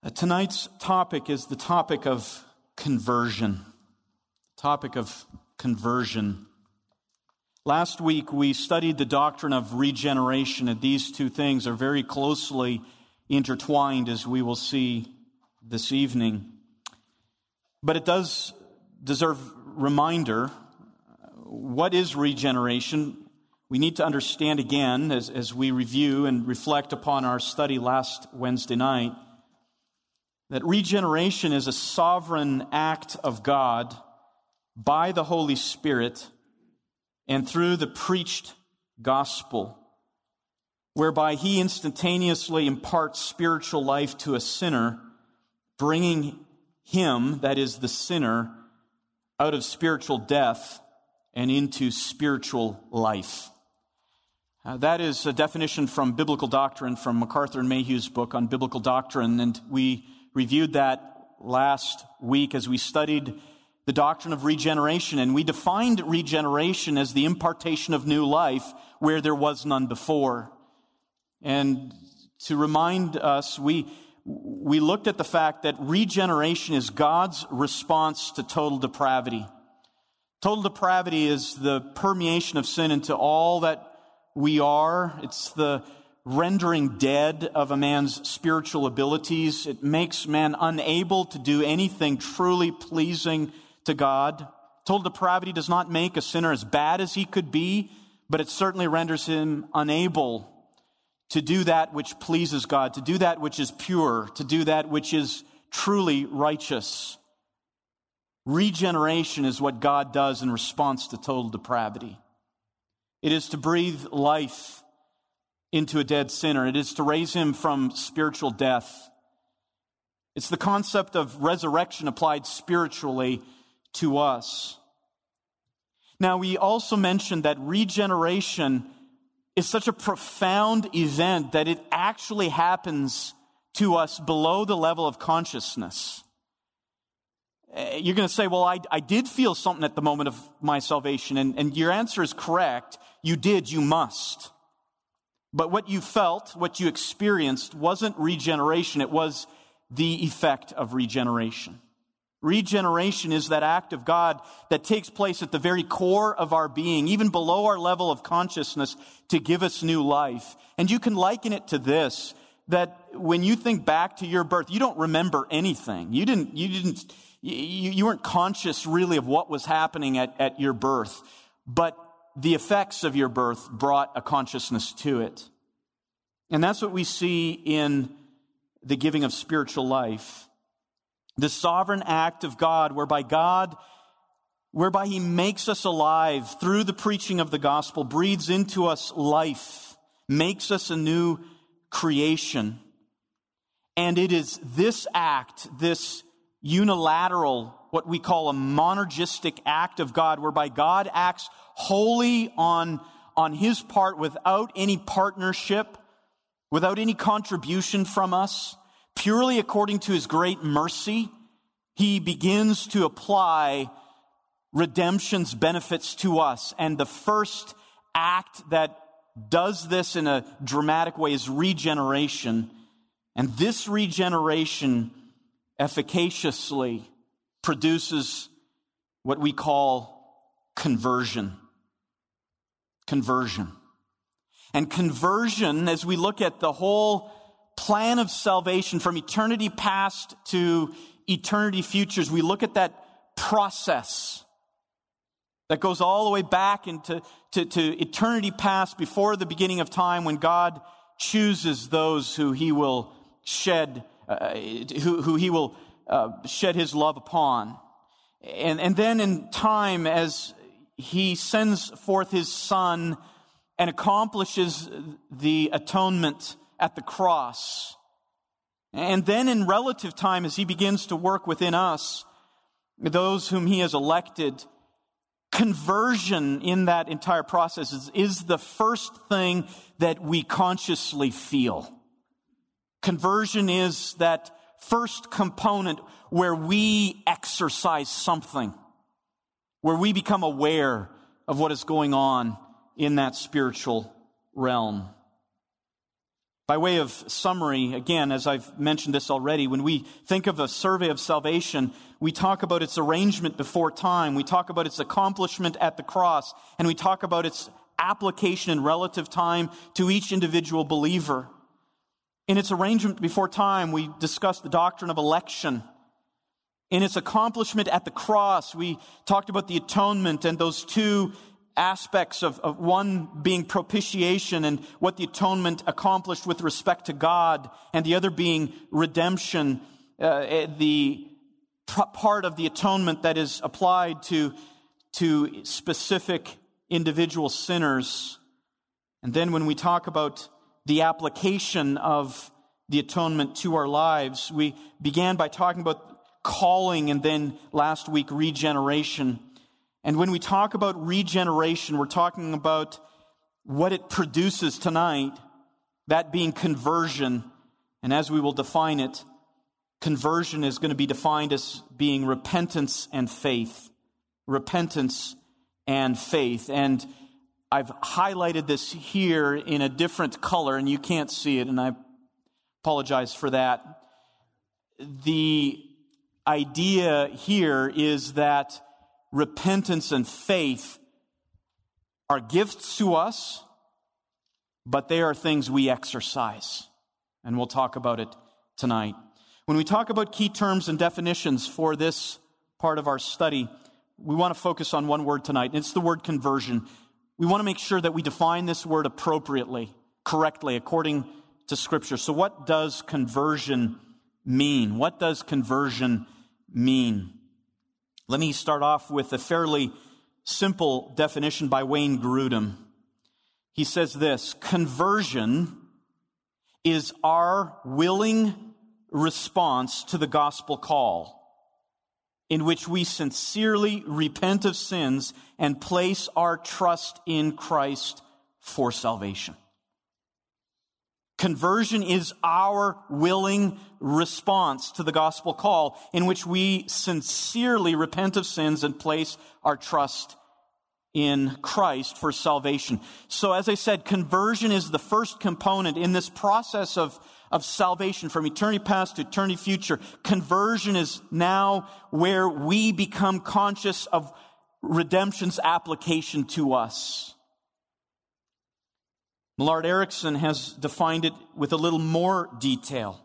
Uh, tonight's topic is the topic of conversion. Topic of conversion. Last week we studied the doctrine of regeneration, and these two things are very closely intertwined, as we will see this evening. But it does deserve reminder. What is regeneration? We need to understand again as, as we review and reflect upon our study last Wednesday night that regeneration is a sovereign act of God by the Holy Spirit and through the preached gospel, whereby He instantaneously imparts spiritual life to a sinner, bringing him, that is the sinner, out of spiritual death and into spiritual life. Uh, that is a definition from biblical doctrine from MacArthur and Mayhue's book on biblical doctrine, and we reviewed that last week as we studied the doctrine of regeneration. And we defined regeneration as the impartation of new life where there was none before. And to remind us, we, we looked at the fact that regeneration is God's response to total depravity. Total depravity is the permeation of sin into all that we are. It's the rendering dead of a man's spiritual abilities. It makes man unable to do anything truly pleasing to God. Total depravity does not make a sinner as bad as he could be, but it certainly renders him unable to do that which pleases God, to do that which is pure, to do that which is truly righteous. Regeneration is what God does in response to total depravity. It is to breathe life into a dead sinner. It is to raise him from spiritual death. It's the concept of resurrection applied spiritually to us. Now, we also mentioned that regeneration is such a profound event that it actually happens to us below the level of consciousness. You're going to say, well, I, I did feel something at the moment of my salvation. And, and your answer is correct. You did, you must. But what you felt, what you experienced, wasn't regeneration, it was the effect of regeneration. Regeneration is that act of God that takes place at the very core of our being, even below our level of consciousness, to give us new life. And you can liken it to this that when you think back to your birth, you don't remember anything. You didn't, you didn't, you, you weren't conscious really of what was happening at, at your birth. But the effects of your birth brought a consciousness to it. And that's what we see in the giving of spiritual life. The sovereign act of God, whereby God, whereby He makes us alive through the preaching of the gospel, breathes into us life, makes us a new creation. And it is this act, this unilateral, what we call a monergistic act of God, whereby God acts wholly on, on his part without any partnership, without any contribution from us, purely according to his great mercy, he begins to apply redemption's benefits to us. And the first act that does this in a dramatic way is regeneration. And this regeneration efficaciously produces what we call conversion conversion. And conversion, as we look at the whole plan of salvation from eternity past to eternity futures, we look at that process that goes all the way back into to, to eternity past before the beginning of time when God chooses those who he will shed, uh, who, who he will uh, shed his love upon. And, and then in time, as he sends forth his son and accomplishes the atonement at the cross. And then in relative time, as he begins to work within us, those whom he has elected, conversion in that entire process is, is the first thing that we consciously feel. Conversion is that first component where we exercise something where we become aware of what is going on in that spiritual realm. By way of summary, again, as I've mentioned this already, when we think of a survey of salvation, we talk about its arrangement before time, we talk about its accomplishment at the cross, and we talk about its application in relative time to each individual believer. In its arrangement before time, we discussed the doctrine of election. In its accomplishment at the cross, we talked about the atonement and those two aspects of, of one being propitiation and what the atonement accomplished with respect to God, and the other being redemption, uh, eh, the part of the atonement that is applied to, to specific individual sinners. And then when we talk about the application of the atonement to our lives, we began by talking about calling and then last week regeneration. And when we talk about regeneration, we're talking about what it produces tonight, that being conversion. And as we will define it, conversion is going to be defined as being repentance and faith. Repentance and faith. And I've highlighted this here in a different color, and you can't see it, and I apologize for that. The idea here is that repentance and faith are gifts to us, but they are things we exercise. And we'll talk about it tonight. When we talk about key terms and definitions for this part of our study, we want to focus on one word tonight. And it's the word conversion. We want to make sure that we define this word appropriately, correctly, according to Scripture. So, what does conversion mean? What does conversion mean? Let me start off with a fairly simple definition by Wayne Grudem. He says this conversion is our willing response to the gospel call, in which we sincerely repent of sins and place our trust in Christ for salvation. Conversion is our willing response to the gospel call in which we sincerely repent of sins and place our trust in Christ for salvation. So as I said, conversion is the first component in this process of, of salvation from eternity past to eternity future. Conversion is now where we become conscious of redemption's application to us. Millard Erickson has defined it with a little more detail.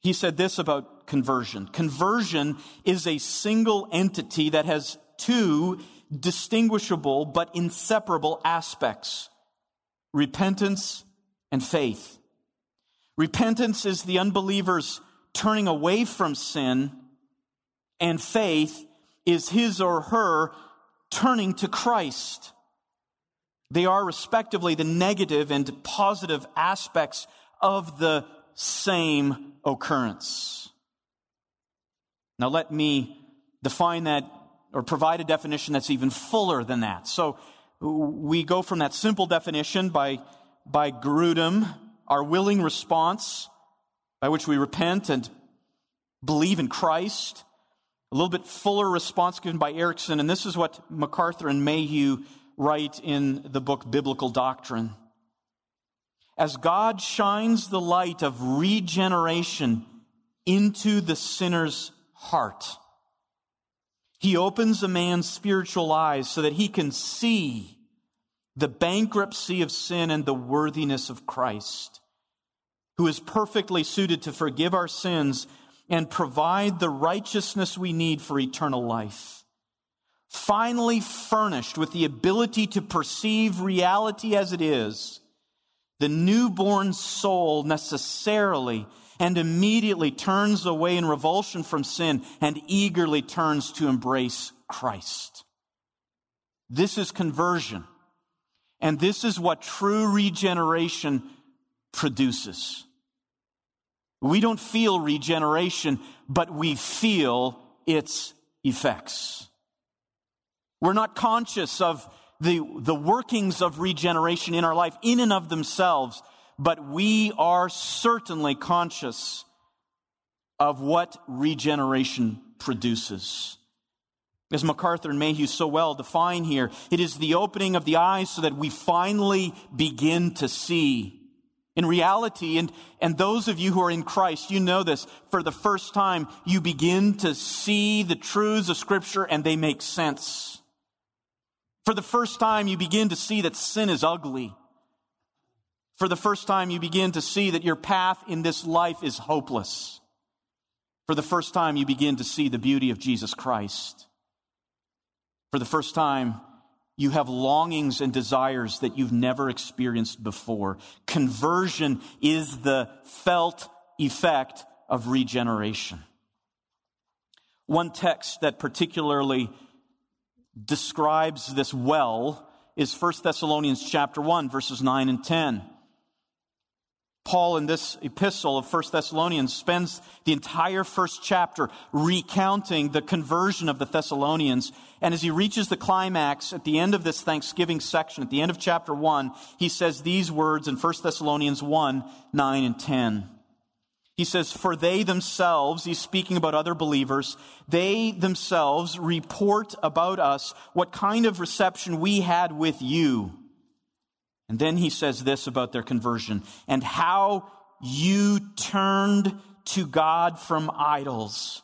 He said this about conversion. Conversion is a single entity that has two distinguishable but inseparable aspects. Repentance and faith. Repentance is the unbeliever's turning away from sin, and faith is his or her turning to Christ. They are respectively the negative and positive aspects of the same occurrence. Now let me define that or provide a definition that's even fuller than that. So we go from that simple definition by, by Grudem, our willing response by which we repent and believe in Christ. A little bit fuller response given by Erickson, and this is what MacArthur and Mayhue write in the book Biblical Doctrine. As God shines the light of regeneration into the sinner's heart, he opens a man's spiritual eyes so that he can see the bankruptcy of sin and the worthiness of Christ, who is perfectly suited to forgive our sins and provide the righteousness we need for eternal life finally furnished with the ability to perceive reality as it is, the newborn soul necessarily and immediately turns away in revulsion from sin and eagerly turns to embrace Christ. This is conversion. And this is what true regeneration produces. We don't feel regeneration, but we feel its effects. We're not conscious of the, the workings of regeneration in our life in and of themselves, but we are certainly conscious of what regeneration produces. As MacArthur and Mayhue so well define here, it is the opening of the eyes so that we finally begin to see In reality, and, and those of you who are in Christ, you know this, for the first time, you begin to see the truths of Scripture and they make sense. For the first time, you begin to see that sin is ugly. For the first time, you begin to see that your path in this life is hopeless. For the first time, you begin to see the beauty of Jesus Christ. For the first time, you have longings and desires that you've never experienced before. Conversion is the felt effect of regeneration. One text that particularly describes this well is 1 Thessalonians chapter 1 verses 9 and 10. Paul in this epistle of 1 Thessalonians spends the entire first chapter recounting the conversion of the Thessalonians. And as he reaches the climax at the end of this Thanksgiving section, at the end of chapter 1, he says these words in 1 Thessalonians 1, 9 and 10. He says, For they themselves, he's speaking about other believers, they themselves report about us what kind of reception we had with you and then he says this about their conversion and how you turned to God from idols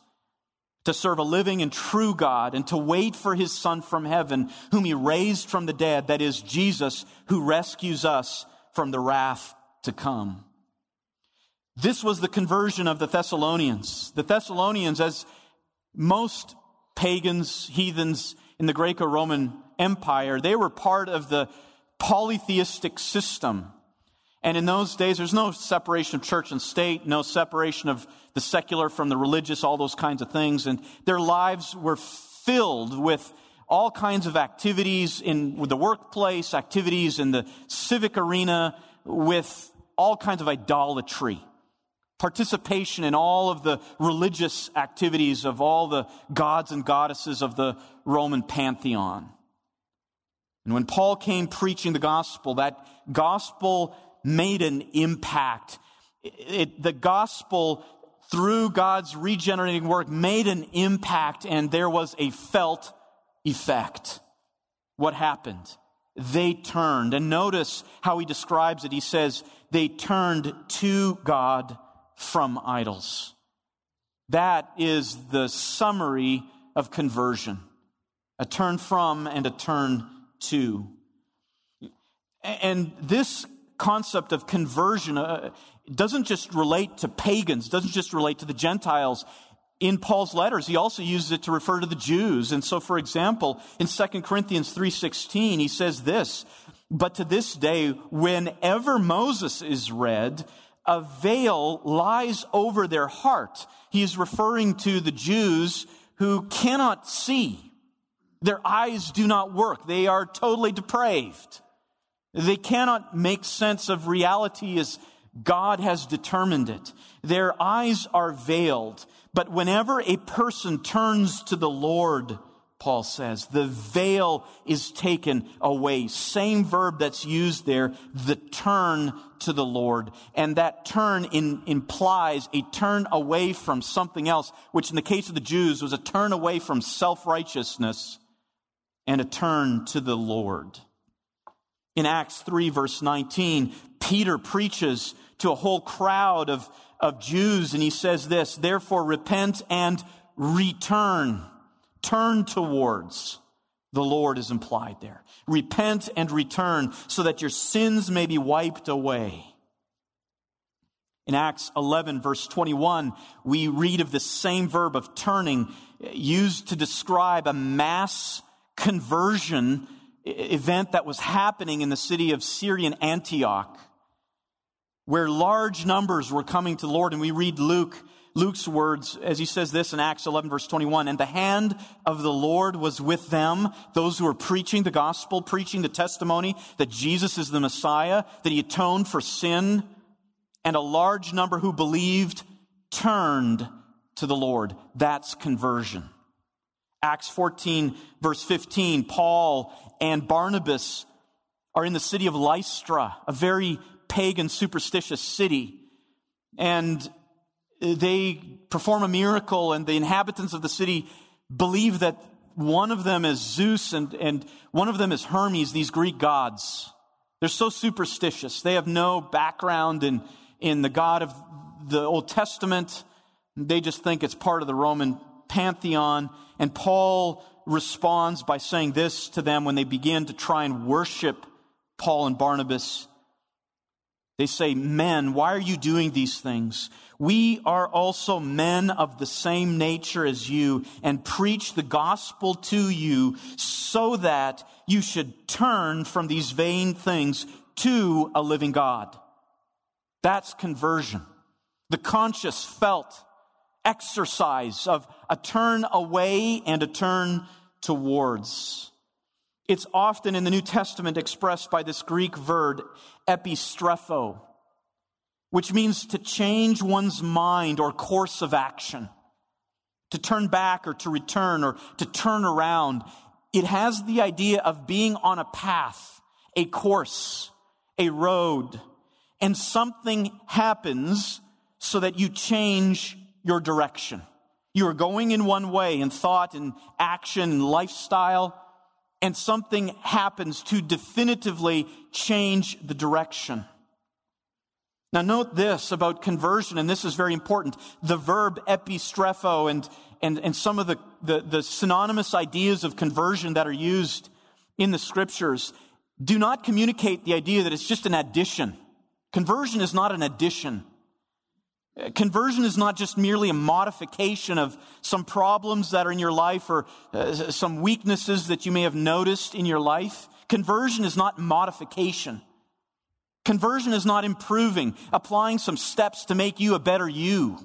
to serve a living and true God and to wait for his son from heaven whom he raised from the dead. That is Jesus who rescues us from the wrath to come. This was the conversion of the Thessalonians. The Thessalonians, as most pagans, heathens in the Greco-Roman Empire, they were part of the polytheistic system. And in those days, there's no separation of church and state, no separation of the secular from the religious, all those kinds of things. And their lives were filled with all kinds of activities in the workplace, activities in the civic arena, with all kinds of idolatry. Participation in all of the religious activities of all the gods and goddesses of the Roman pantheon. And when Paul came preaching the gospel, that gospel made an impact. It, the gospel, through God's regenerating work, made an impact, and there was a felt effect. What happened? They turned. And notice how he describes it. He says, they turned to God from idols. That is the summary of conversion a turn from and a turn to. And this concept of conversion uh, doesn't just relate to pagans, doesn't just relate to the Gentiles. In Paul's letters, he also uses it to refer to the Jews. And so, for example, in 2 Corinthians 3.16, he says this, But to this day, whenever Moses is read, a veil lies over their heart. He is referring to the Jews who cannot see their eyes do not work. They are totally depraved. They cannot make sense of reality as God has determined it. Their eyes are veiled. But whenever a person turns to the Lord, Paul says, the veil is taken away. Same verb that's used there, the turn to the Lord. And that turn in, implies a turn away from something else, which in the case of the Jews was a turn away from self-righteousness and a turn to the Lord. In Acts 3, verse 19, Peter preaches to a whole crowd of, of Jews, and he says this Therefore, repent and return. Turn towards the Lord is implied there. Repent and return so that your sins may be wiped away. In Acts 11, verse 21, we read of the same verb of turning used to describe a mass conversion event that was happening in the city of Syrian Antioch, where large numbers were coming to the Lord. And we read Luke, Luke's words as he says this in Acts 11 verse 21, and the hand of the Lord was with them, those who were preaching the gospel, preaching the testimony that Jesus is the Messiah, that he atoned for sin, and a large number who believed turned to the Lord. That's conversion. Acts 14, verse 15, Paul and Barnabas are in the city of Lystra, a very pagan, superstitious city. And they perform a miracle, and the inhabitants of the city believe that one of them is Zeus and, and one of them is Hermes, these Greek gods. They're so superstitious. They have no background in, in the God of the Old Testament. They just think it's part of the Roman pantheon. And Paul responds by saying this to them when they begin to try and worship Paul and Barnabas. They say, Men, why are you doing these things? We are also men of the same nature as you and preach the gospel to you so that you should turn from these vain things to a living God. That's conversion. The conscious felt exercise of a turn away and a turn towards. It's often in the New Testament expressed by this Greek verb, epistrepho, which means to change one's mind or course of action, to turn back or to return or to turn around. It has the idea of being on a path, a course, a road, and something happens so that you change your direction. You are going in one way in thought and action and lifestyle, and something happens to definitively change the direction. Now, note this about conversion, and this is very important. The verb epistrepho and, and, and some of the, the, the synonymous ideas of conversion that are used in the scriptures do not communicate the idea that it's just an addition. Conversion is not an addition. Conversion is not just merely a modification of some problems that are in your life or uh, some weaknesses that you may have noticed in your life. Conversion is not modification. Conversion is not improving, applying some steps to make you a better you.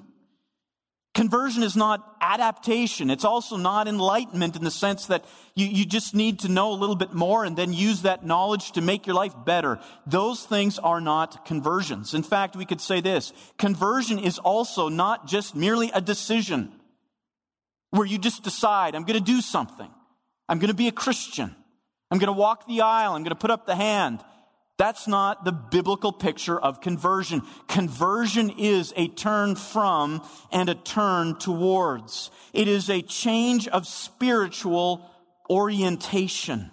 Conversion is not adaptation. It's also not enlightenment in the sense that you, you just need to know a little bit more and then use that knowledge to make your life better. Those things are not conversions. In fact, we could say this. Conversion is also not just merely a decision where you just decide, I'm going to do something. I'm going to be a Christian. I'm going to walk the aisle. I'm going to put up the hand. That's not the biblical picture of conversion. Conversion is a turn from and a turn towards. It is a change of spiritual orientation.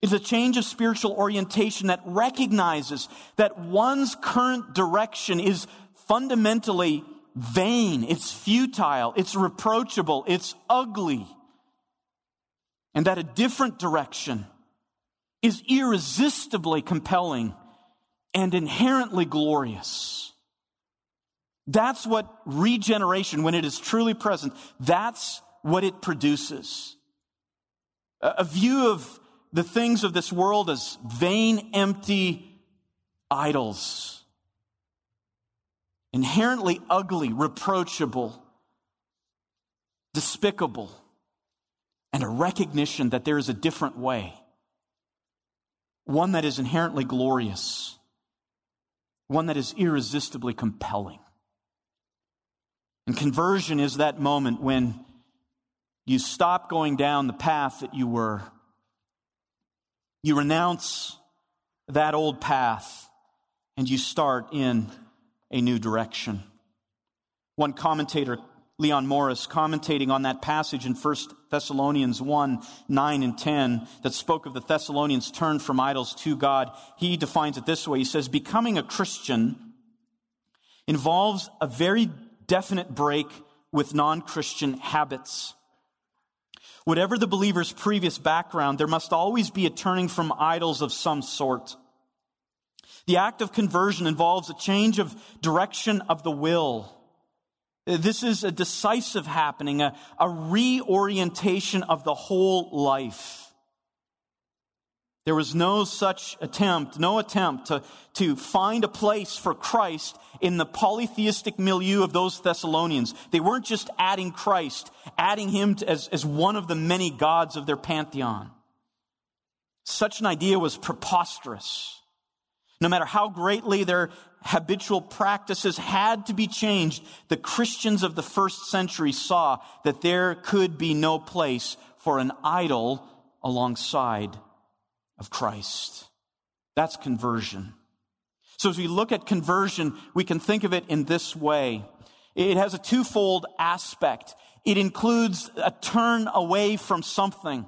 It's a change of spiritual orientation that recognizes that one's current direction is fundamentally vain, it's futile, it's reproachable, it's ugly, and that a different direction is irresistibly compelling and inherently glorious. That's what regeneration, when it is truly present, that's what it produces. A view of the things of this world as vain, empty idols. Inherently ugly, reproachable, despicable, and a recognition that there is a different way one that is inherently glorious, one that is irresistibly compelling. And conversion is that moment when you stop going down the path that you were. You renounce that old path and you start in a new direction. One commentator Leon Morris, commentating on that passage in 1 Thessalonians 1 9 and 10 that spoke of the Thessalonians turned from idols to God, he defines it this way. He says, Becoming a Christian involves a very definite break with non Christian habits. Whatever the believer's previous background, there must always be a turning from idols of some sort. The act of conversion involves a change of direction of the will Uh, this is a decisive happening, a, a reorientation of the whole life. There was no such attempt, no attempt to, to find a place for Christ in the polytheistic milieu of those Thessalonians. They weren't just adding Christ, adding him to, as, as one of the many gods of their pantheon. Such an idea was preposterous. No matter how greatly their habitual practices had to be changed, the Christians of the first century saw that there could be no place for an idol alongside of Christ. That's conversion. So as we look at conversion, we can think of it in this way. It has a twofold aspect. It includes a turn away from something.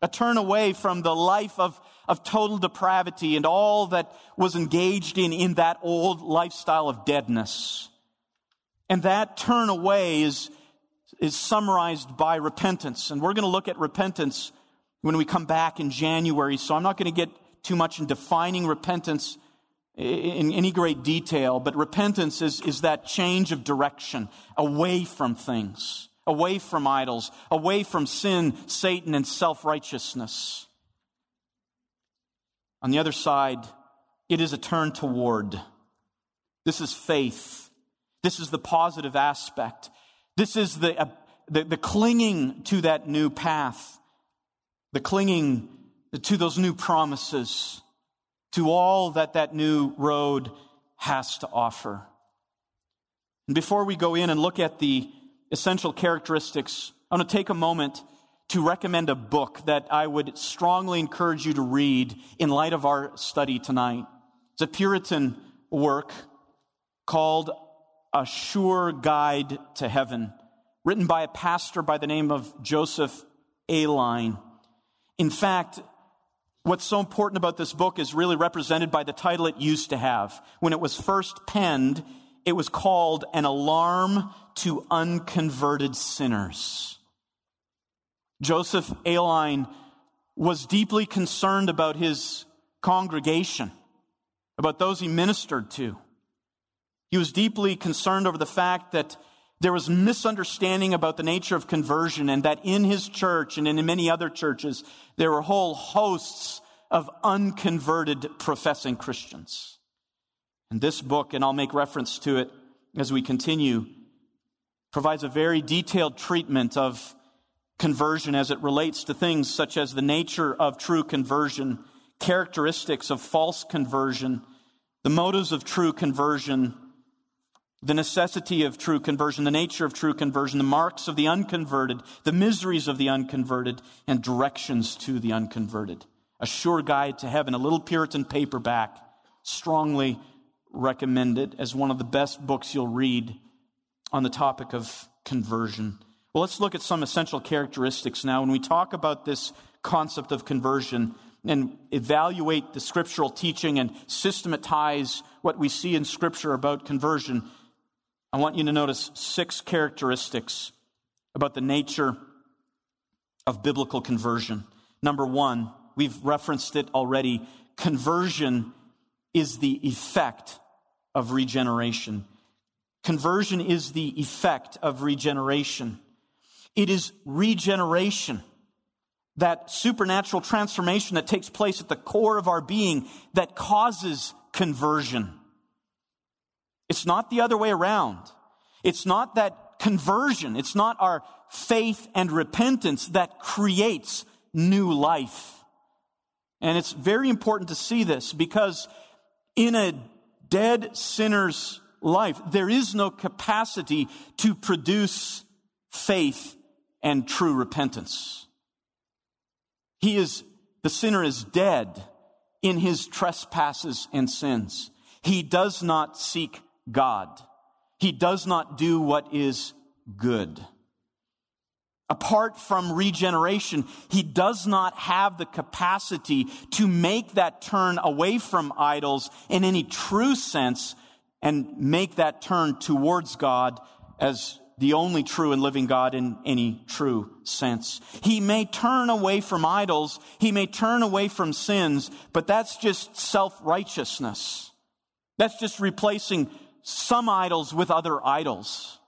A turn away from the life of, of total depravity and all that was engaged in in that old lifestyle of deadness. And that turn away is, is summarized by repentance. And we're going to look at repentance when we come back in January. So I'm not going to get too much in defining repentance in any great detail, but repentance is, is that change of direction away from things, away from idols, away from sin, Satan, and self righteousness. On the other side, it is a turn toward. This is faith. This is the positive aspect. This is the, uh, the, the clinging to that new path, the clinging to those new promises to all that that new road has to offer. And before we go in and look at the essential characteristics, I want to take a moment to recommend a book that I would strongly encourage you to read in light of our study tonight. It's a Puritan work called A Sure Guide to Heaven, written by a pastor by the name of Joseph Alleine. In fact, What's so important about this book is really represented by the title it used to have. When it was first penned, it was called An Alarm to Unconverted Sinners. Joseph Alleine was deeply concerned about his congregation, about those he ministered to. He was deeply concerned over the fact that there was misunderstanding about the nature of conversion and that in his church and in many other churches, there were whole hosts of unconverted professing Christians. And this book, and I'll make reference to it as we continue, provides a very detailed treatment of conversion as it relates to things such as the nature of true conversion, characteristics of false conversion, the motives of true conversion, the necessity of true conversion, the nature of true conversion, the marks of the unconverted, the miseries of the unconverted, and directions to the unconverted. A sure guide to heaven, a little Puritan paperback, strongly recommended as one of the best books you'll read on the topic of conversion. Well, let's look at some essential characteristics now. When we talk about this concept of conversion, and evaluate the scriptural teaching and systematize what we see in Scripture about conversion, I want you to notice six characteristics about the nature of biblical conversion. Number one, we've referenced it already. Conversion is the effect of regeneration. Conversion is the effect of regeneration. It is regeneration, that supernatural transformation that takes place at the core of our being that causes conversion. It's not the other way around. It's not that conversion. It's not our faith and repentance that creates new life. And it's very important to see this because in a dead sinner's life, there is no capacity to produce faith and true repentance. He is, the sinner is dead in his trespasses and sins. He does not seek God. He does not do what is good. Apart from regeneration, he does not have the capacity to make that turn away from idols in any true sense and make that turn towards God as the only true and living God in any true sense. He may turn away from idols, he may turn away from sins, but that's just self-righteousness. That's just replacing some idols with other idols.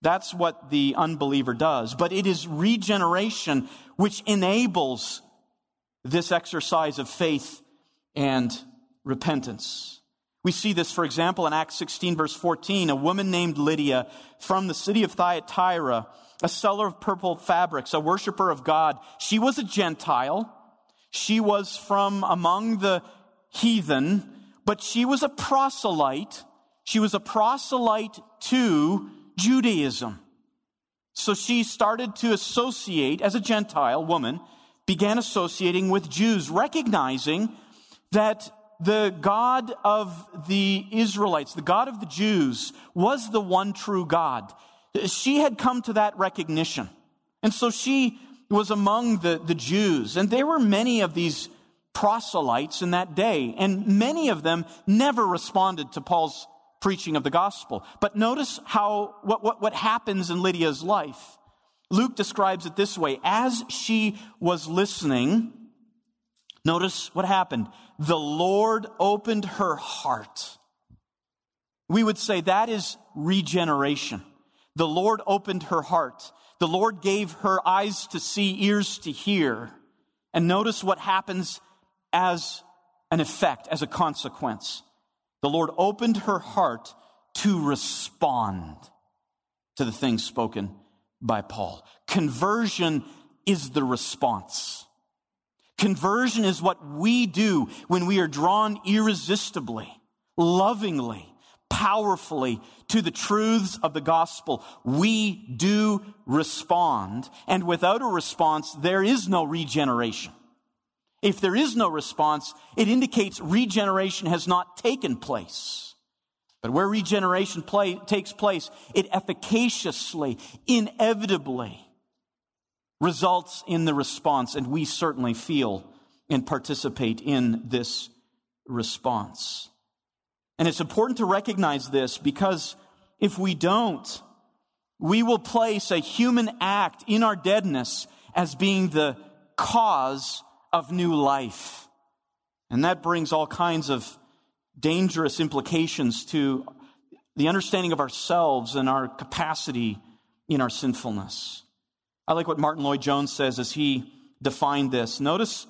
That's what the unbeliever does. But it is regeneration which enables this exercise of faith and repentance. We see this, for example, in Acts 16, verse 14. A woman named Lydia from the city of Thyatira, a seller of purple fabrics, a worshiper of God. She was a Gentile. She was from among the heathen, but she was a proselyte she was a proselyte to Judaism. So she started to associate, as a Gentile woman, began associating with Jews, recognizing that the God of the Israelites, the God of the Jews, was the one true God. She had come to that recognition. And so she was among the, the Jews, and there were many of these proselytes in that day, and many of them never responded to Paul's preaching of the gospel. But notice how, what, what, what happens in Lydia's life. Luke describes it this way. As she was listening, notice what happened. The Lord opened her heart. We would say that is regeneration. The Lord opened her heart. The Lord gave her eyes to see, ears to hear. And notice what happens as an effect, as a consequence. The Lord opened her heart to respond to the things spoken by Paul. Conversion is the response. Conversion is what we do when we are drawn irresistibly, lovingly, powerfully to the truths of the gospel. We do respond. And without a response, there is no regeneration. If there is no response, it indicates regeneration has not taken place. But where regeneration play, takes place, it efficaciously, inevitably results in the response, and we certainly feel and participate in this response. And it's important to recognize this because if we don't, we will place a human act in our deadness as being the cause of new life. And that brings all kinds of dangerous implications to the understanding of ourselves and our capacity in our sinfulness. I like what Martyn Lloyd-Jones says as he defined this. Notice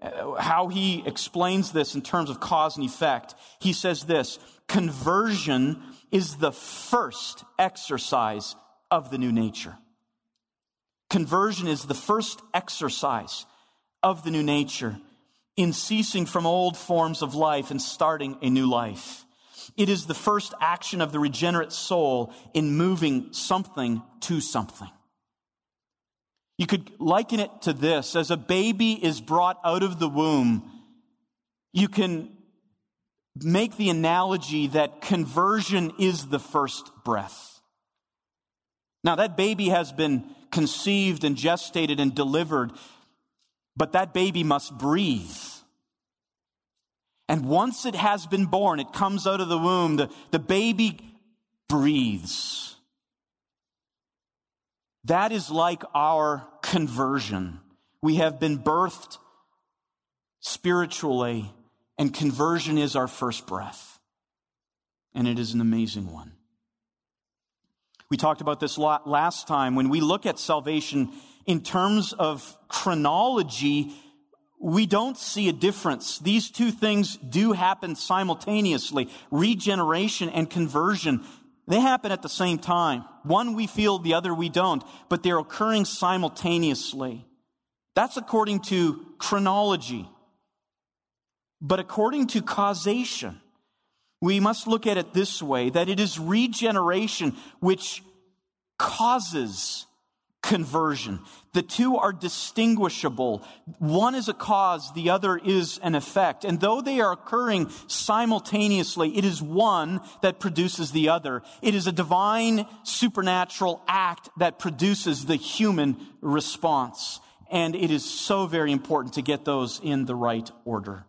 uh, how he explains this in terms of cause and effect. He says this conversion is the first exercise of the new nature. Conversion is the first exercise of the new nature in ceasing from old forms of life and starting a new life. It is the first action of the regenerate soul in moving something to something. You could liken it to this as a baby is brought out of the womb, you can make the analogy that conversion is the first breath. Now, that baby has been conceived and gestated and delivered but that baby must breathe. And once it has been born, it comes out of the womb, the, the baby breathes. That is like our conversion. We have been birthed spiritually, and conversion is our first breath. And it is an amazing one. We talked about this last time. When we look at salvation in terms of chronology, we don't see a difference. These two things do happen simultaneously. Regeneration and conversion, they happen at the same time. One we feel, the other we don't, but they're occurring simultaneously. That's according to chronology. But according to causation, we must look at it this way, that it is regeneration which causes conversion. The two are distinguishable. One is a cause, the other is an effect. And though they are occurring simultaneously, it is one that produces the other. It is a divine supernatural act that produces the human response. And it is so very important to get those in the right order.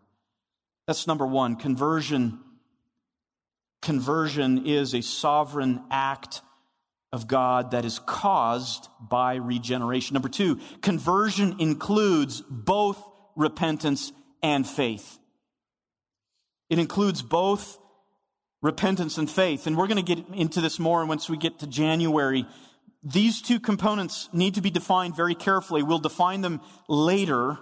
That's number one. Conversion. Conversion is a sovereign act of God that is caused by regeneration. Number two, conversion includes both repentance and faith. It includes both repentance and faith. And we're going to get into this more once we get to January. These two components need to be defined very carefully. We'll define them later.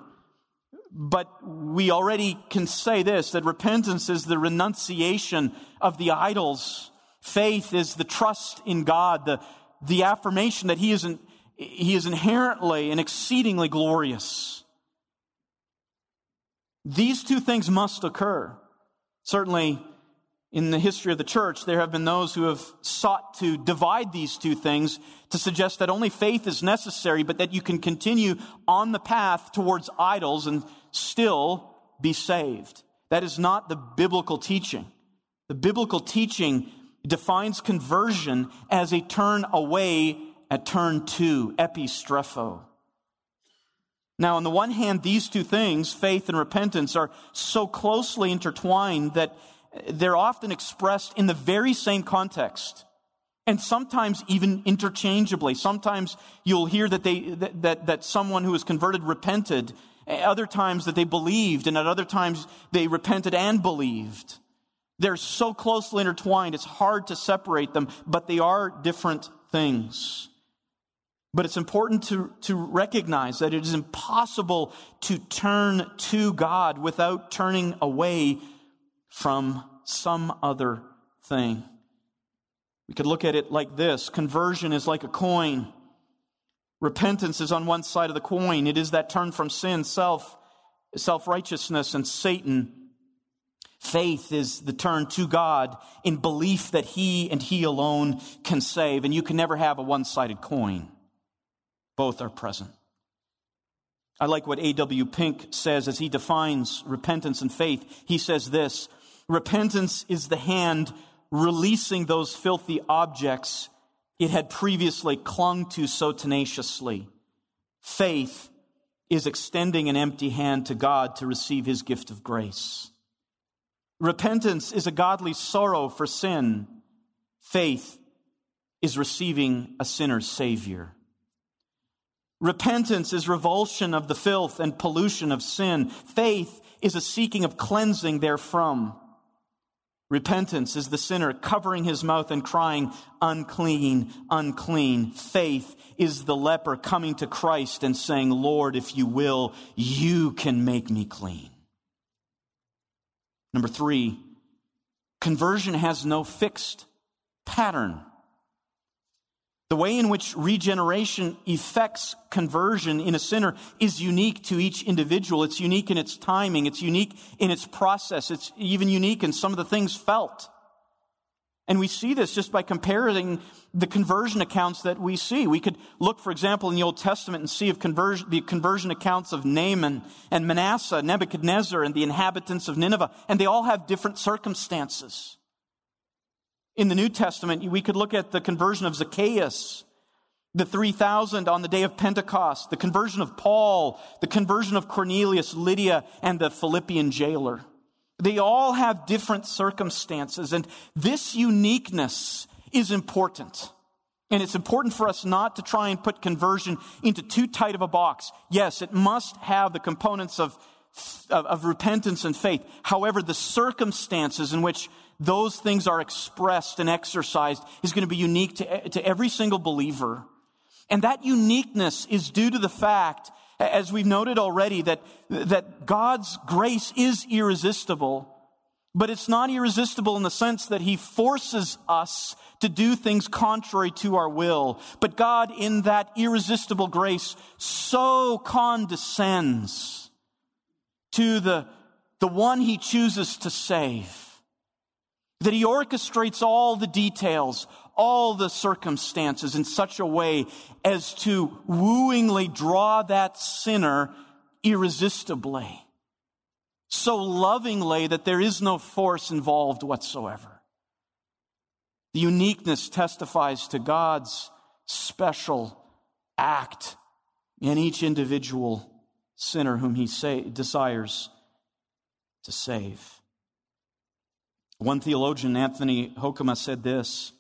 But we already can say this, that repentance is the renunciation of the idols Faith is the trust in God, the, the affirmation that he is, an, he is inherently and exceedingly glorious. These two things must occur. Certainly, in the history of the church, there have been those who have sought to divide these two things to suggest that only faith is necessary, but that you can continue on the path towards idols and still be saved. That is not the biblical teaching. The biblical teaching defines conversion as a turn away, a turn to, epistrepho. Now, on the one hand, these two things, faith and repentance, are so closely intertwined that they're often expressed in the very same context. And sometimes even interchangeably. Sometimes you'll hear that they, that, that, that someone who is converted repented. Other times that they believed, and at other times they repented and believed. They're so closely intertwined, it's hard to separate them, but they are different things. But it's important to, to recognize that it is impossible to turn to God without turning away from some other thing. We could look at it like this conversion is like a coin. Repentance is on one side of the coin. It is that turn from sin, self, self righteousness, and Satan. Faith is the turn to God in belief that He and He alone can save. And you can never have a one sided coin. Both are present. I like what A.W. Pink says as he defines repentance and faith. He says this Repentance is the hand releasing those filthy objects it had previously clung to so tenaciously. Faith is extending an empty hand to God to receive his gift of grace. Repentance is a godly sorrow for sin. Faith is receiving a sinner's Savior. Repentance is revulsion of the filth and pollution of sin. Faith is a seeking of cleansing therefrom. Repentance is the sinner covering his mouth and crying, unclean, unclean. Faith is the leper coming to Christ and saying, Lord, if you will, you can make me clean. Number three, conversion has no fixed pattern. The way in which regeneration effects conversion in a sinner is unique to each individual. It's unique in its timing. It's unique in its process. It's even unique in some of the things felt. And we see this just by comparing the conversion accounts that we see. We could look, for example, in the Old Testament and see of conversion, the conversion accounts of Naaman and Manasseh, Nebuchadnezzar, and the inhabitants of Nineveh, and they all have different circumstances. In the New Testament, we could look at the conversion of Zacchaeus, the 3,000 on the day of Pentecost, the conversion of Paul, the conversion of Cornelius, Lydia, and the Philippian jailer. They all have different circumstances, and this uniqueness is important. And it's important for us not to try and put conversion into too tight of a box. Yes, it must have the components of, of, of repentance and faith. However, the circumstances in which those things are expressed and exercised is going to be unique to, to every single believer. And that uniqueness is due to the fact, as we've noted already, that, that God's grace is irresistible. But it's not irresistible in the sense that He forces us to do things contrary to our will. But God, in that irresistible grace, so condescends to the, the one He chooses to save that he orchestrates all the details, all the circumstances in such a way as to wooingly draw that sinner irresistibly. So lovingly that there is no force involved whatsoever. The uniqueness testifies to God's special act in each individual sinner whom he desires to save. One theologian, Anthony Hoekema, said this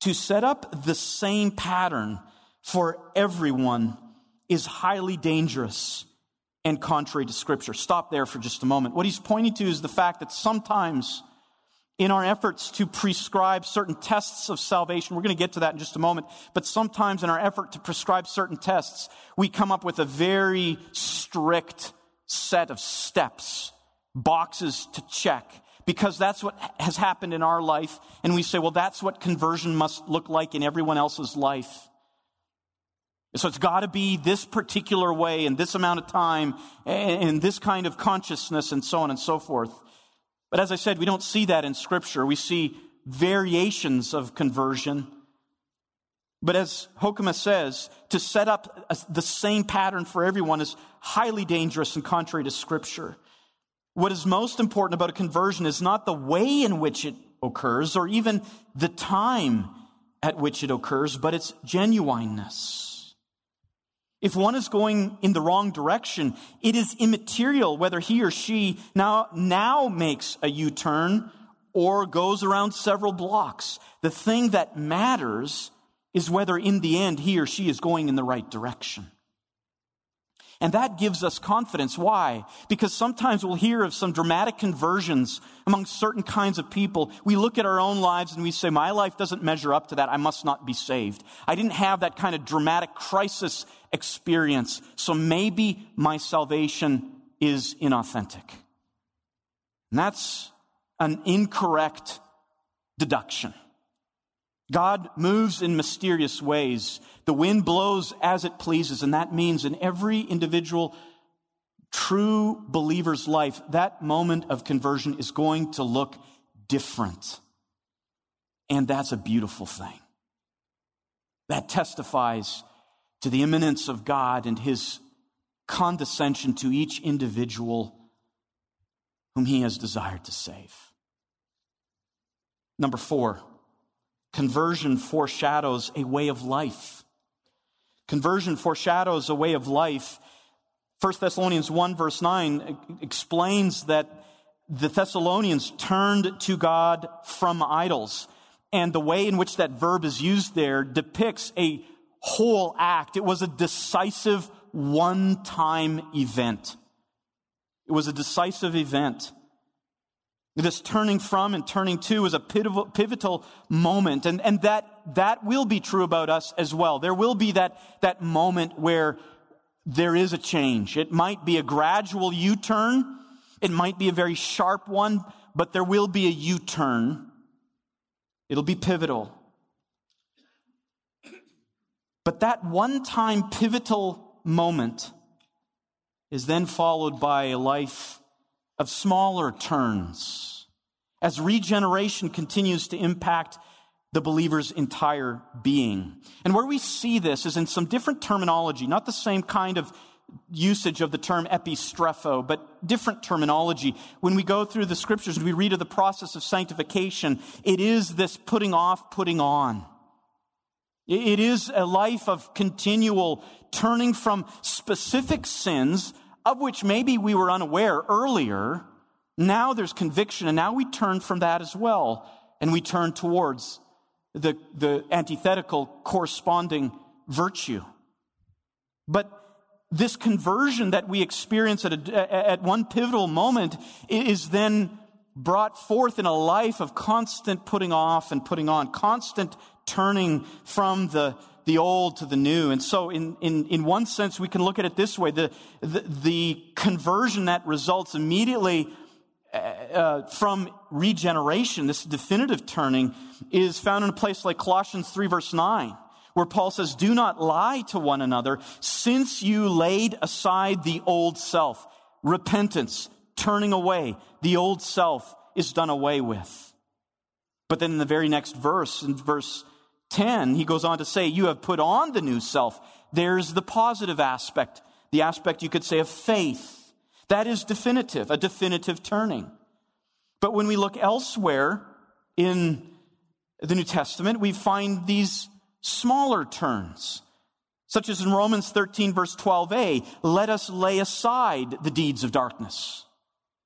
To set up the same pattern for everyone is highly dangerous and contrary to Scripture. Stop there for just a moment. What he's pointing to is the fact that sometimes in our efforts to prescribe certain tests of salvation, we're going to get to that in just a moment, but sometimes in our effort to prescribe certain tests, we come up with a very strict set of steps, boxes to check because that's what has happened in our life. And we say, well, that's what conversion must look like in everyone else's life. So it's got to be this particular way in this amount of time and this kind of consciousness and so on and so forth. But as I said, we don't see that in Scripture. We see variations of conversion. But as Hoekema says, to set up the same pattern for everyone is highly dangerous and contrary to Scripture. What is most important about a conversion is not the way in which it occurs or even the time at which it occurs, but its genuineness. If one is going in the wrong direction, it is immaterial whether he or she now, now makes a U-turn or goes around several blocks. The thing that matters is whether in the end he or she is going in the right direction. And that gives us confidence. Why? Because sometimes we'll hear of some dramatic conversions among certain kinds of people. We look at our own lives and we say, my life doesn't measure up to that. I must not be saved. I didn't have that kind of dramatic crisis experience. So maybe my salvation is inauthentic. And that's an incorrect deduction. God moves in mysterious ways. The wind blows as it pleases, and that means in every individual true believer's life, that moment of conversion is going to look different. And that's a beautiful thing. That testifies to the immanence of God and his condescension to each individual whom he has desired to save. Number four, conversion foreshadows a way of life. Conversion foreshadows a way of life. 1 Thessalonians 1 verse 9 explains that the Thessalonians turned to God from idols. And the way in which that verb is used there depicts a whole act. It was a decisive one time event. It was a decisive event. This turning from and turning to is a pivotal, moment. And, and that, that will be true about us as well. There will be that, that moment where there is a change. It might be a gradual U-turn. It might be a very sharp one, but there will be a U-turn. It'll be pivotal. But that one time pivotal moment is then followed by a life of smaller turns as regeneration continues to impact the believer's entire being. And where we see this is in some different terminology, not the same kind of usage of the term epistrepho, but different terminology. When we go through the scriptures and we read of the process of sanctification, it is this putting off, putting on. It is a life of continual turning from specific sins of which maybe we were unaware earlier. Now there's conviction and now we turn from that as well and we turn towards the, the antithetical corresponding virtue. But this conversion that we experience at, a, at one pivotal moment is then brought forth in a life of constant putting off and putting on, constant turning from the, the old to the new. And so in, in, in one sense, we can look at it this way. The, the, the conversion that results immediately uh, uh, from regeneration, this definitive turning, is found in a place like Colossians 3 verse 9, where Paul says, do not lie to one another since you laid aside the old self. Repentance, turning away, the old self is done away with. But then in the very next verse, in verse 10, he goes on to say, You have put on the new self. There's the positive aspect, the aspect you could say of faith. That is definitive, a definitive turning. But when we look elsewhere in the New Testament, we find these smaller turns, such as in Romans 13, verse 12a let us lay aside the deeds of darkness.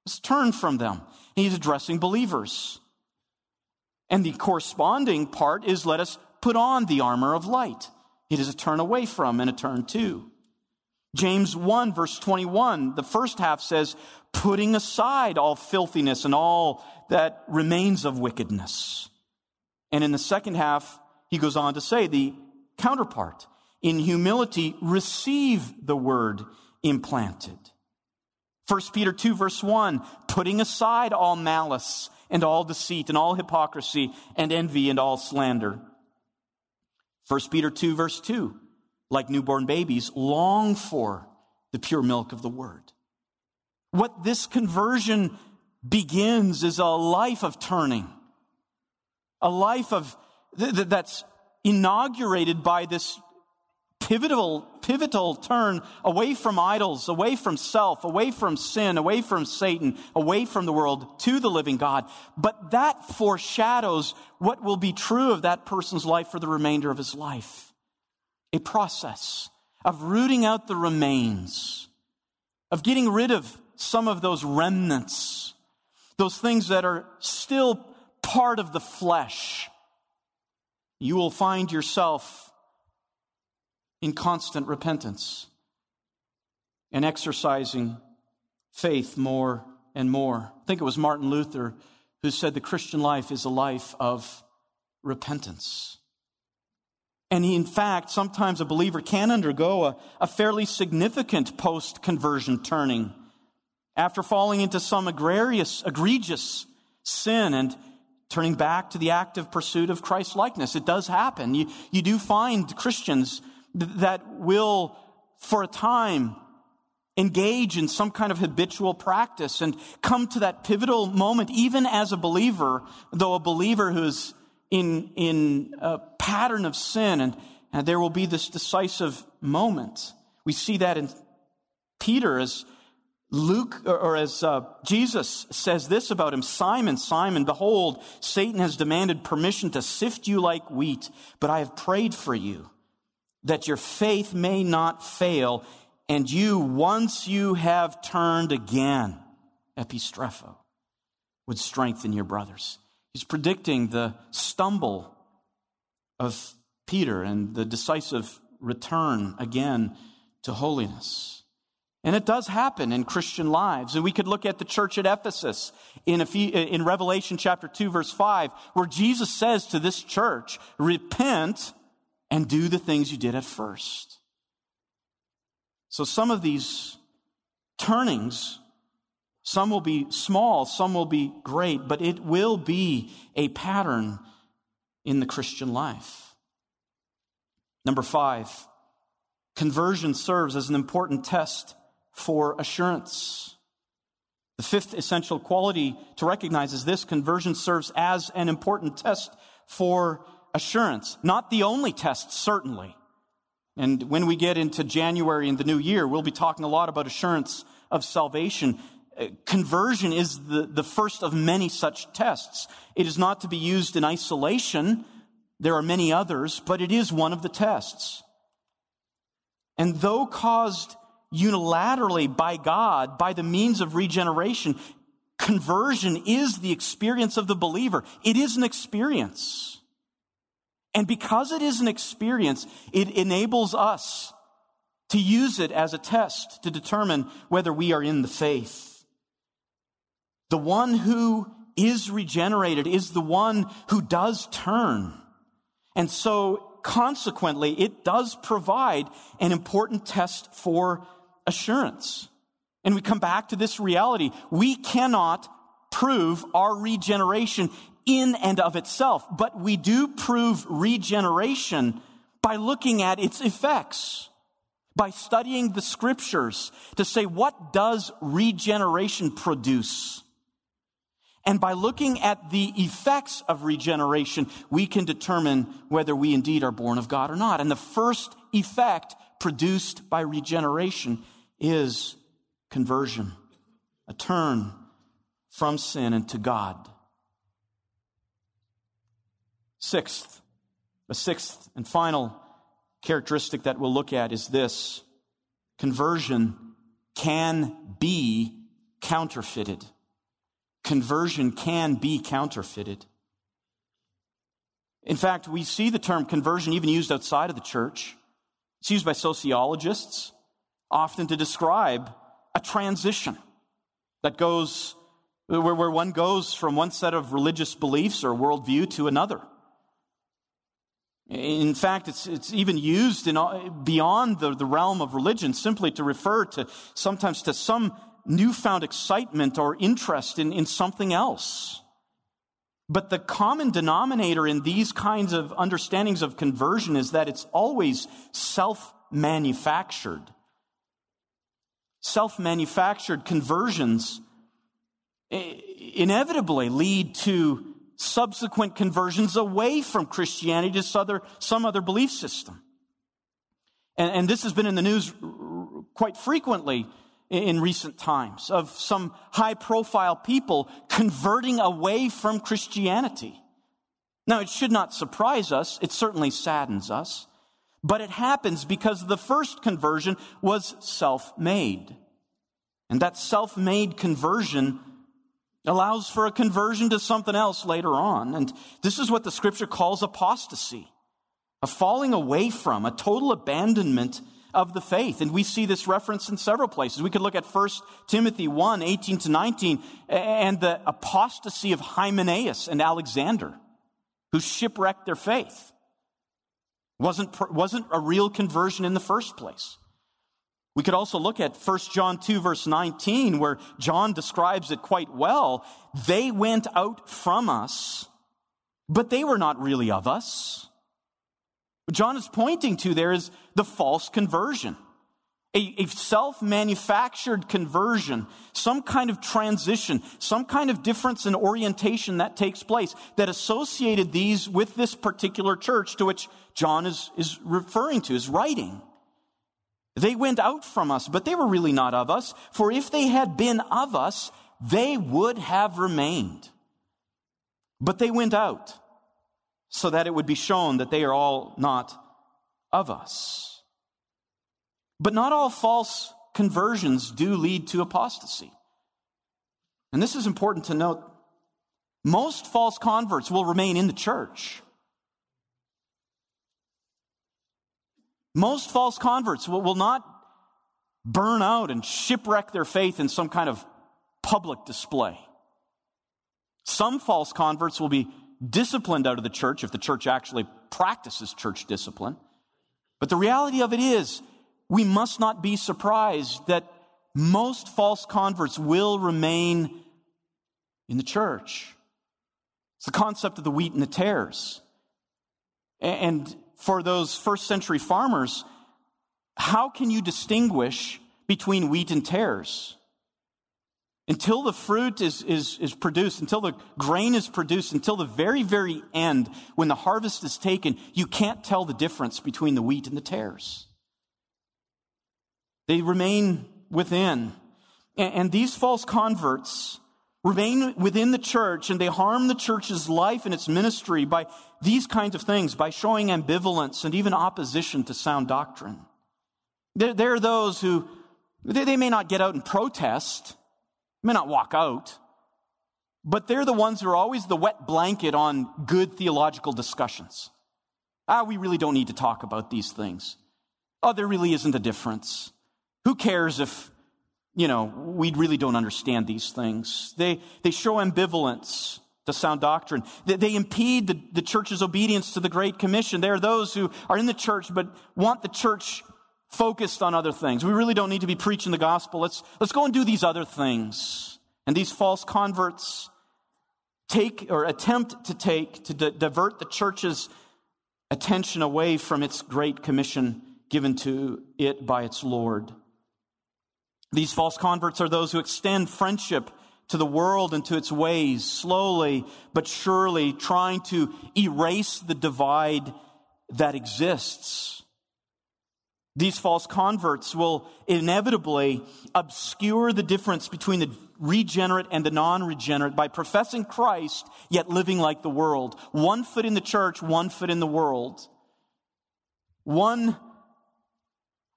Let's turn from them. He's addressing believers. And the corresponding part is let us put on the armor of light. It is a turn away from and a turn to. James 1 verse 21, the first half says, putting aside all filthiness and all that remains of wickedness. And in the second half, he goes on to say the counterpart. In humility, receive the word implanted. 1 Peter 2 verse 1, putting aside all malice and all deceit and all hypocrisy and envy and all slander. 1 Peter 2 verse 2, like newborn babies, long for the pure milk of the word. What this conversion begins is a life of turning, a life of th- th- that's inaugurated by this pivotal, pivotal turn away from idols, away from self, away from sin, away from Satan, away from the world to the living God. But that foreshadows what will be true of that person's life for the remainder of his life. A process, of rooting out the remains, of getting rid of some of those remnants, those things that are still part of the flesh, you will find yourself in constant repentance and exercising faith more and more. I think it was Martin Luther who said the Christian life is a life of repentance. And in fact, sometimes a believer can undergo a, a fairly significant post conversion turning after falling into some egregious, egregious sin and turning back to the active pursuit of Christ likeness. It does happen. You, you do find Christians that will, for a time, engage in some kind of habitual practice and come to that pivotal moment, even as a believer, though a believer who's in, in a pattern of sin, and, and there will be this decisive moment. We see that in Peter as Luke, or as uh, Jesus says this about him Simon, Simon, behold, Satan has demanded permission to sift you like wheat, but I have prayed for you that your faith may not fail, and you, once you have turned again, epistrepho, would strengthen your brothers. He's predicting the stumble of Peter and the decisive return again to holiness. And it does happen in Christian lives. And we could look at the church at Ephesus in, in Revelation chapter 2 verse 5, where Jesus says to this church, repent and do the things you did at first. So some of these turnings, some will be small, some will be great, but it will be a pattern in the Christian life. Number five, conversion serves as an important test for assurance. The fifth essential quality to recognize is this conversion serves as an important test for assurance. Not the only test, certainly. And when we get into January in the new year, we'll be talking a lot about assurance of salvation. Uh, conversion is the, the first of many such tests. It is not to be used in isolation. There are many others, but it is one of the tests. And though caused unilaterally by God, by the means of regeneration. Conversion is the experience of the believer. It is an experience. And because it is an experience, it enables us to use it as a test to determine whether we are in the faith. The one who is regenerated is the one who does turn. And so consequently, it does provide an important test for assurance. And we come back to this reality. We cannot prove our regeneration in and of itself, but we do prove regeneration by looking at its effects, by studying the scriptures to say, what does regeneration produce? And by looking at the effects of regeneration, we can determine whether we indeed are born of God or not. And the first effect produced by regeneration is conversion, a turn from sin into God. Sixth, a sixth and final characteristic that we'll look at is this conversion can be counterfeited. Conversion can be counterfeited. In fact, we see the term conversion even used outside of the church. It's used by sociologists often to describe a transition that goes where, where one goes from one set of religious beliefs or worldview to another. In fact, it's, it's even used in, uh, beyond the, the realm of religion simply to refer to sometimes to some newfound excitement or interest in, in something else. But the common denominator in these kinds of understandings of conversion is that it's always self manufactured self manufactured conversions inevitably lead to subsequent conversions away from Christianity to some other, some other belief system. And, and this has been in the news quite frequently in recent times of some high profile people converting away from Christianity. Now, it should not surprise us. It certainly saddens us. But it happens because the first conversion was self made. And that self made conversion allows for a conversion to something else later on. And this is what the scripture calls apostasy a falling away from, a total abandonment of the faith. And we see this reference in several places. We could look at 1 Timothy 1, 18 to 19, and the apostasy of Hymenaeus and Alexander, who shipwrecked their faith. Wasn't, wasn't a real conversion in the first place. We could also look at 1 John 2 verse 19 where John describes it quite well. They went out from us, but they were not really of us. What John is pointing to there is the false conversion. A, a self manufactured conversion, some kind of transition, some kind of difference in orientation that takes place that associated these with this particular church to which John is, is referring to, is writing. They went out from us, but they were really not of us, for if they had been of us, they would have remained. But they went out so that it would be shown that they are all not of us. But not all false conversions do lead to apostasy. And this is important to note. Most false converts will remain in the church. Most false converts will, not burn out and shipwreck their faith in some kind of public display. Some false converts will be disciplined out of the church if the church actually practices church discipline. But the reality of it is, we must not be surprised that most false converts will remain in the church. It's the concept of the wheat and the tares. And for those first century farmers, how can you distinguish between wheat and tares? Until the fruit is, is, is produced, until the grain is produced, until the very, very end, when the harvest is taken, you can't tell the difference between the wheat and the tares. They remain within. And, and these false converts remain within the church and they harm the church's life and its ministry by these kinds of things, by showing ambivalence and even opposition to sound doctrine. There, there are those who, they, they may not get out and protest, may not walk out, but they're the ones who are always the wet blanket on good theological discussions. Ah, we really don't need to talk about these things. Oh, there really isn't a difference. Who cares if, you know, we really don't understand these things? They, they show ambivalence to sound doctrine. They, they impede the, the church's obedience to the Great Commission. There are those who are in the church but want the church focused on other things. We really don't need to be preaching the gospel. Let's, let's go and do these other things. And these false converts take or attempt to take to di- divert the church's attention away from its great commission given to it by its Lord. These false converts are those who extend friendship to the world and to its ways, slowly but surely trying to erase the divide that exists. These false converts will inevitably obscure the difference between the regenerate and the non regenerate by professing Christ, yet living like the world. One foot in the church, one foot in the world. One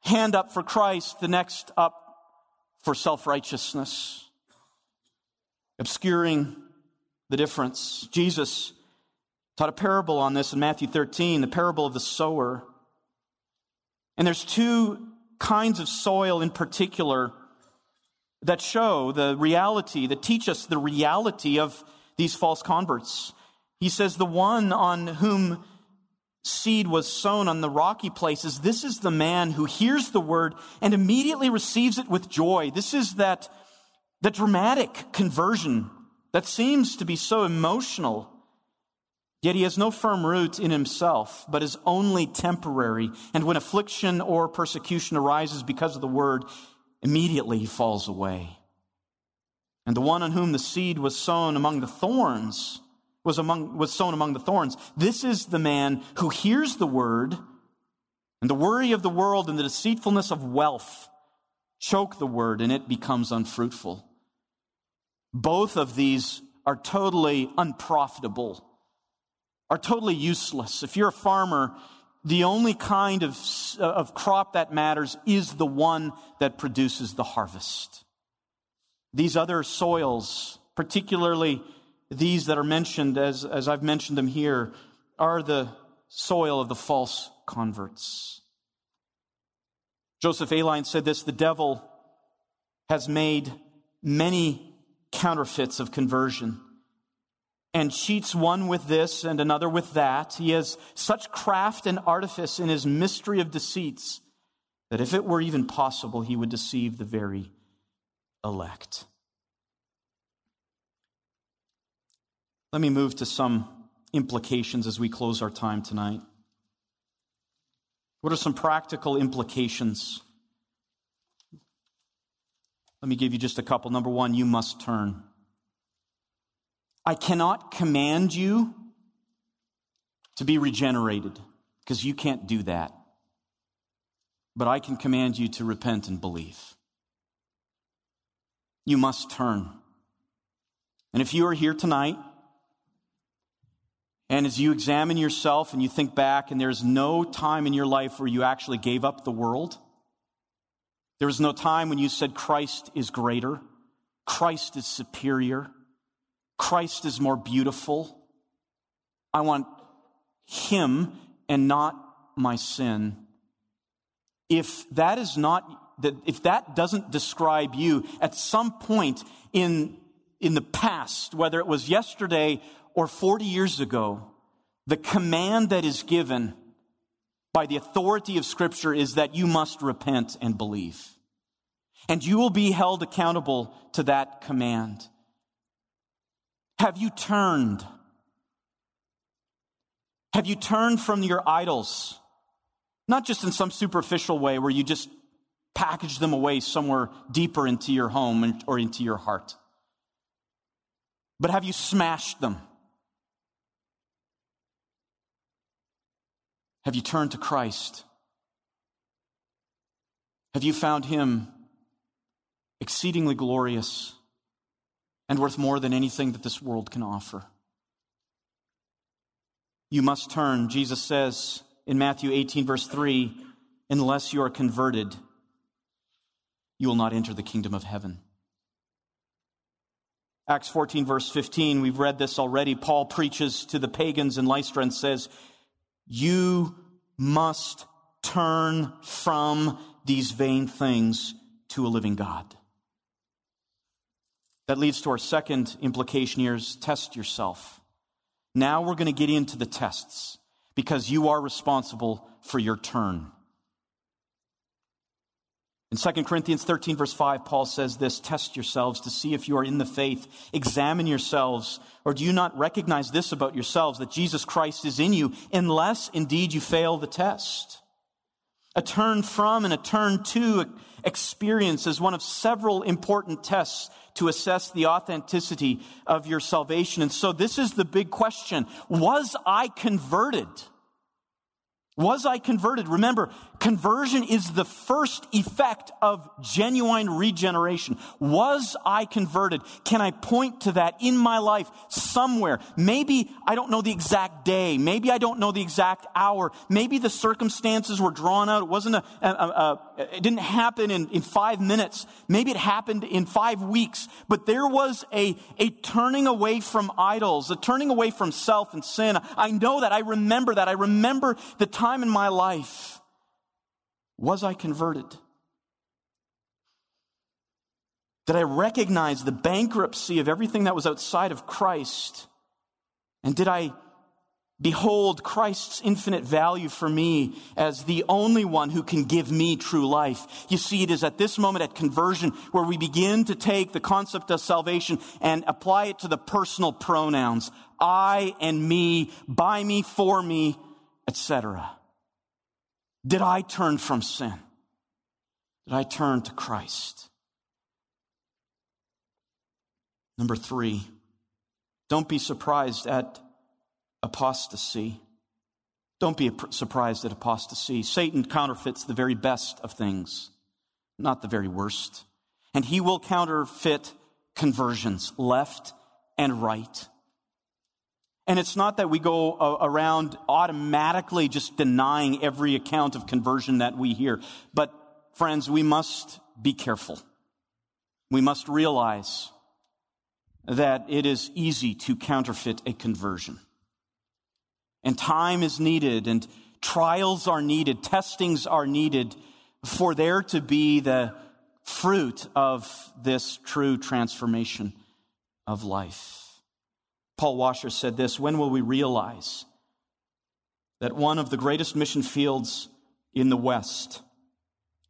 hand up for Christ, the next up for self righteousness. Obscuring the difference. Jesus taught a parable on this in Matthew 13, the parable of the sower. And there's two kinds of soil in particular that show the reality, that teach us the reality of these false converts. He says, the one on whom seed was sown on the rocky places, this is the man who hears the word and immediately receives it with joy. This is that, that dramatic conversion that seems to be so emotional Yet he has no firm root in himself, but is only temporary. And when affliction or persecution arises because of the word, immediately he falls away. And the one on whom the seed was sown among the thorns was among, was sown among the thorns. This is the man who hears the word and the worry of the world and the deceitfulness of wealth choke the word and it becomes unfruitful. Both of these are totally unprofitable are totally useless. If you're a farmer, the only kind of, of crop that matters is the one that produces the harvest. These other soils, particularly these that are mentioned as, as I've mentioned them here, are the soil of the false converts. Joseph Alleine said this the devil has made many counterfeits of conversion and cheats one with this and another with that. He has such craft and artifice in his mystery of deceits that if it were even possible, he would deceive the very elect. Let me move to some implications as we close our time tonight. What are some practical implications? Let me give you just a couple. Number one, you must turn. I cannot command you to be regenerated because you can't do that. But I can command you to repent and believe. You must turn. And if you are here tonight, and as you examine yourself and you think back, and there's no time in your life where you actually gave up the world, there was no time when you said Christ is greater, Christ is superior. Christ is more beautiful. I want Him and not my sin. If that is not, that if that doesn't describe you at some point in, in the past, whether it was yesterday or 40 years ago, the command that is given by the authority of Scripture is that you must repent and believe. And you will be held accountable to that command. Have you turned? Have you turned from your idols? Not just in some superficial way where you just package them away somewhere deeper into your home or into your heart. But have you smashed them? Have you turned to Christ? Have you found Him exceedingly glorious? and worth more than anything that this world can offer. You must turn, Jesus says in Matthew 18, verse 3 unless you are converted, you will not enter the kingdom of heaven. Acts 14, verse 15, we've read this already. Paul preaches to the pagans in Lystra and says, You must turn from these vain things to a living God. That leads to our second implication here is test yourself. Now we're going to get into the tests because you are responsible for your turn. In 2 Corinthians 13, verse 5, Paul says this Test yourselves to see if you are in the faith. Examine yourselves. Or do you not recognize this about yourselves, that Jesus Christ is in you, unless indeed you fail the test? A turn from and a turn to experience is one of several important tests to assess the authenticity of your salvation. And so this is the big question. Was I converted? Was I converted? Remember, conversion is the first effect of genuine regeneration. Was I converted? Can I point to that in my life somewhere? Maybe I don't know the exact day. Maybe I don't know the exact hour. Maybe the circumstances were drawn out. It wasn't a, a, a, it didn't happen in, in five minutes. Maybe it happened in five weeks. But there was a, a turning away from idols, a turning away from self and sin. I know that. I remember that. I remember the time time in my life was I converted? Did I recognize the bankruptcy of everything that was outside of Christ? And did I behold Christ's infinite value for me as the only one who can give me true life? You see, it is at this moment at conversion where we begin to take the concept of salvation and apply it to the personal pronouns I and me, by me, for me, etc. Did I turn from sin? Did I turn to Christ? Number three, don't be surprised at apostasy. Don't be surprised at apostasy. Satan counterfeits the very best of things, not the very worst. And he will counterfeit conversions left and right. And it's not that we go around automatically just denying every account of conversion that we hear. But friends, we must be careful. We must realize that it is easy to counterfeit a conversion. And time is needed and trials are needed, testings are needed for there to be the fruit of this true transformation of life. Paul Washer said this When will we realize that one of the greatest mission fields in the West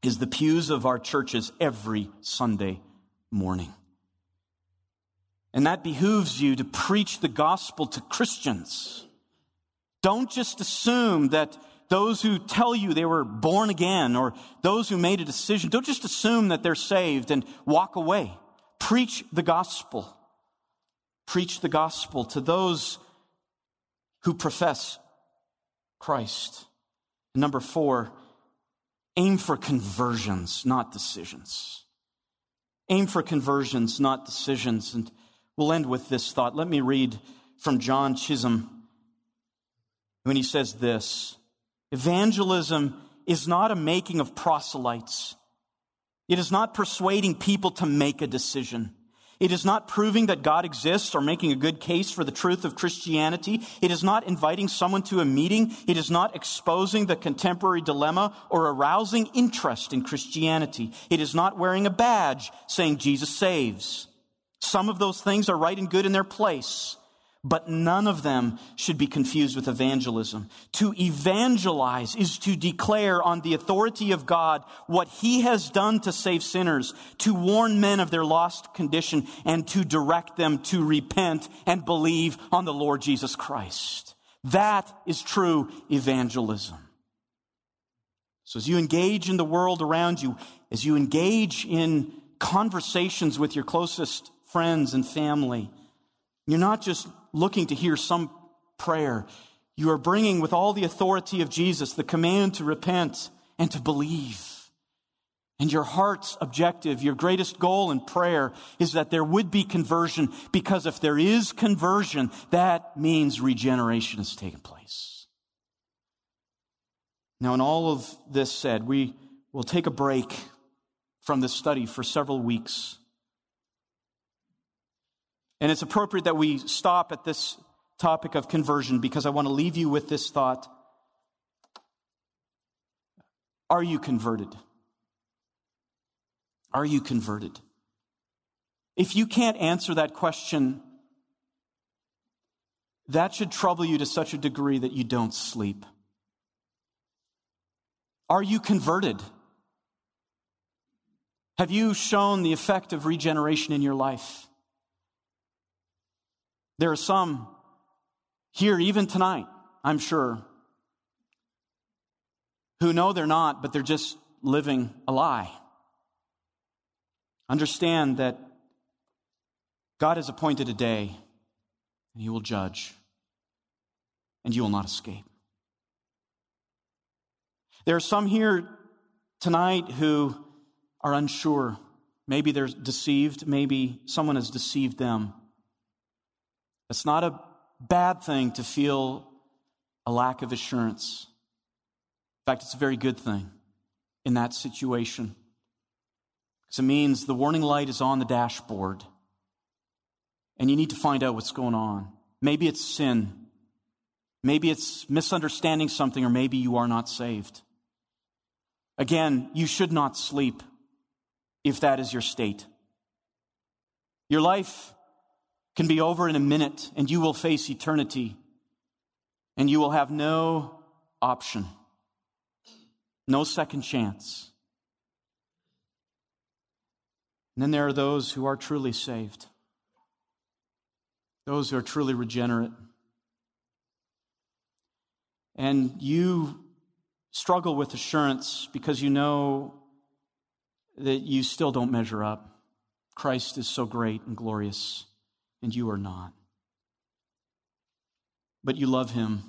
is the pews of our churches every Sunday morning? And that behooves you to preach the gospel to Christians. Don't just assume that those who tell you they were born again or those who made a decision, don't just assume that they're saved and walk away. Preach the gospel. Preach the gospel to those who profess Christ. Number four, aim for conversions, not decisions. Aim for conversions, not decisions. And we'll end with this thought. Let me read from John Cheeseman when he says this Evangelism is not a making of proselytes. It is not persuading people to make a decision. It is not proving that God exists or making a good case for the truth of Christianity. It is not inviting someone to a meeting. It is not exposing the contemporary dilemma or arousing interest in Christianity. It is not wearing a badge saying Jesus saves. Some of those things are right and good in their place but none of them should be confused with evangelism. To evangelize is to declare on the authority of God what he has done to save sinners, to warn men of their lost condition, and to direct them to repent and believe on the Lord Jesus Christ. That is true evangelism. So as you engage in the world around you, as you engage in conversations with your closest friends and family, you're not just looking to hear some prayer. You are bringing with all the authority of Jesus the command to repent and to believe. And your heart's objective, your greatest goal in prayer is that there would be conversion because if there is conversion, that means regeneration has taken place. Now, in all of this said, we will take a break from this study for several weeks. And it's appropriate that we stop at this topic of conversion because I want to leave you with this thought. Are you converted? Are you converted? If you can't answer that question, that should trouble you to such a degree that you don't sleep. Are you converted? Have you shown the effect of regeneration in your life? There are some here, even tonight, I'm sure, who know they're not, but they're just living a lie. Understand that God has appointed a day, and He will judge, and you will not escape. There are some here tonight who are unsure. Maybe they're deceived. Maybe someone has deceived them. It's not a bad thing to feel a lack of assurance. In fact, it's a very good thing in that situation. Because it means the warning light is on the dashboard and you need to find out what's going on. Maybe it's sin. Maybe it's misunderstanding something, or maybe you are not saved. Again, you should not sleep if that is your state. Your life can be over in a minute and you will face eternity and you will have no option, no second chance. And then there are those who are truly saved, those who are truly regenerate. And you struggle with assurance because you know that you still don't measure up. Christ is so great and glorious and you are not. But you love him.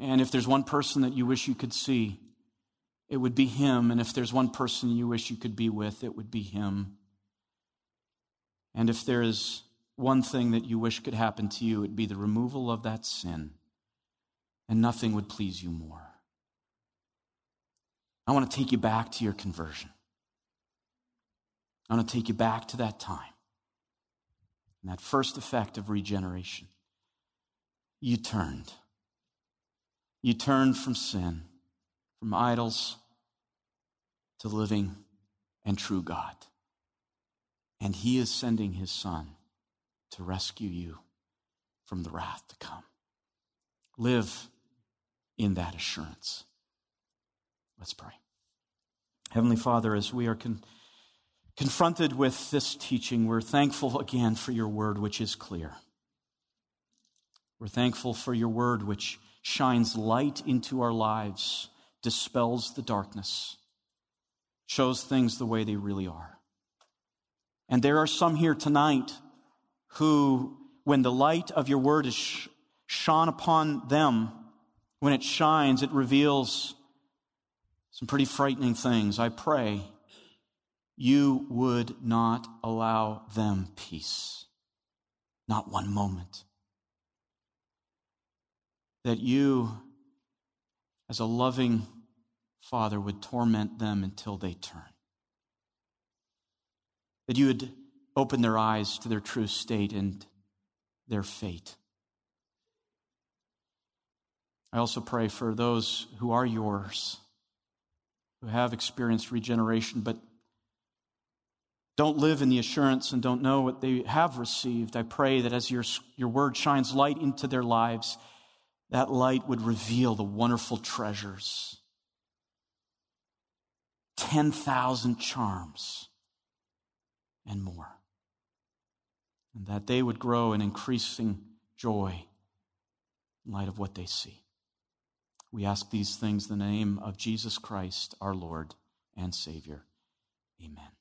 And if there's one person that you wish you could see, it would be him. And if there's one person you wish you could be with, it would be him. And if there is one thing that you wish could happen to you, it'd be the removal of that sin, and nothing would please you more. I want to take you back to your conversion. I want to take you back to that time and that first effect of regeneration. You turned. You turned from sin, from idols, to living and true God. And He is sending His Son to rescue you from the wrath to come. Live in that assurance. Let's pray. Heavenly Father, as we are con- confronted with this teaching, we're thankful again for your word, which is clear. We're thankful for your word, which shines light into our lives, dispels the darkness, shows things the way they really are. And there are some here tonight who, when the light of your word is shone upon them, when it shines, it reveals some pretty frightening things. I pray you would not allow them peace, not one moment. That you, as a loving father, would torment them until they turn. That you would open their eyes to their true state and their fate. I also pray for those who are yours who have experienced regeneration but don't live in the assurance and don't know what they have received, I pray that as your, your word shines light into their lives, that light would reveal the wonderful treasures 10,000 charms and more. And that they would grow in increasing joy in light of what they see. We ask these things in the name of Jesus Christ, our Lord and Savior. Amen.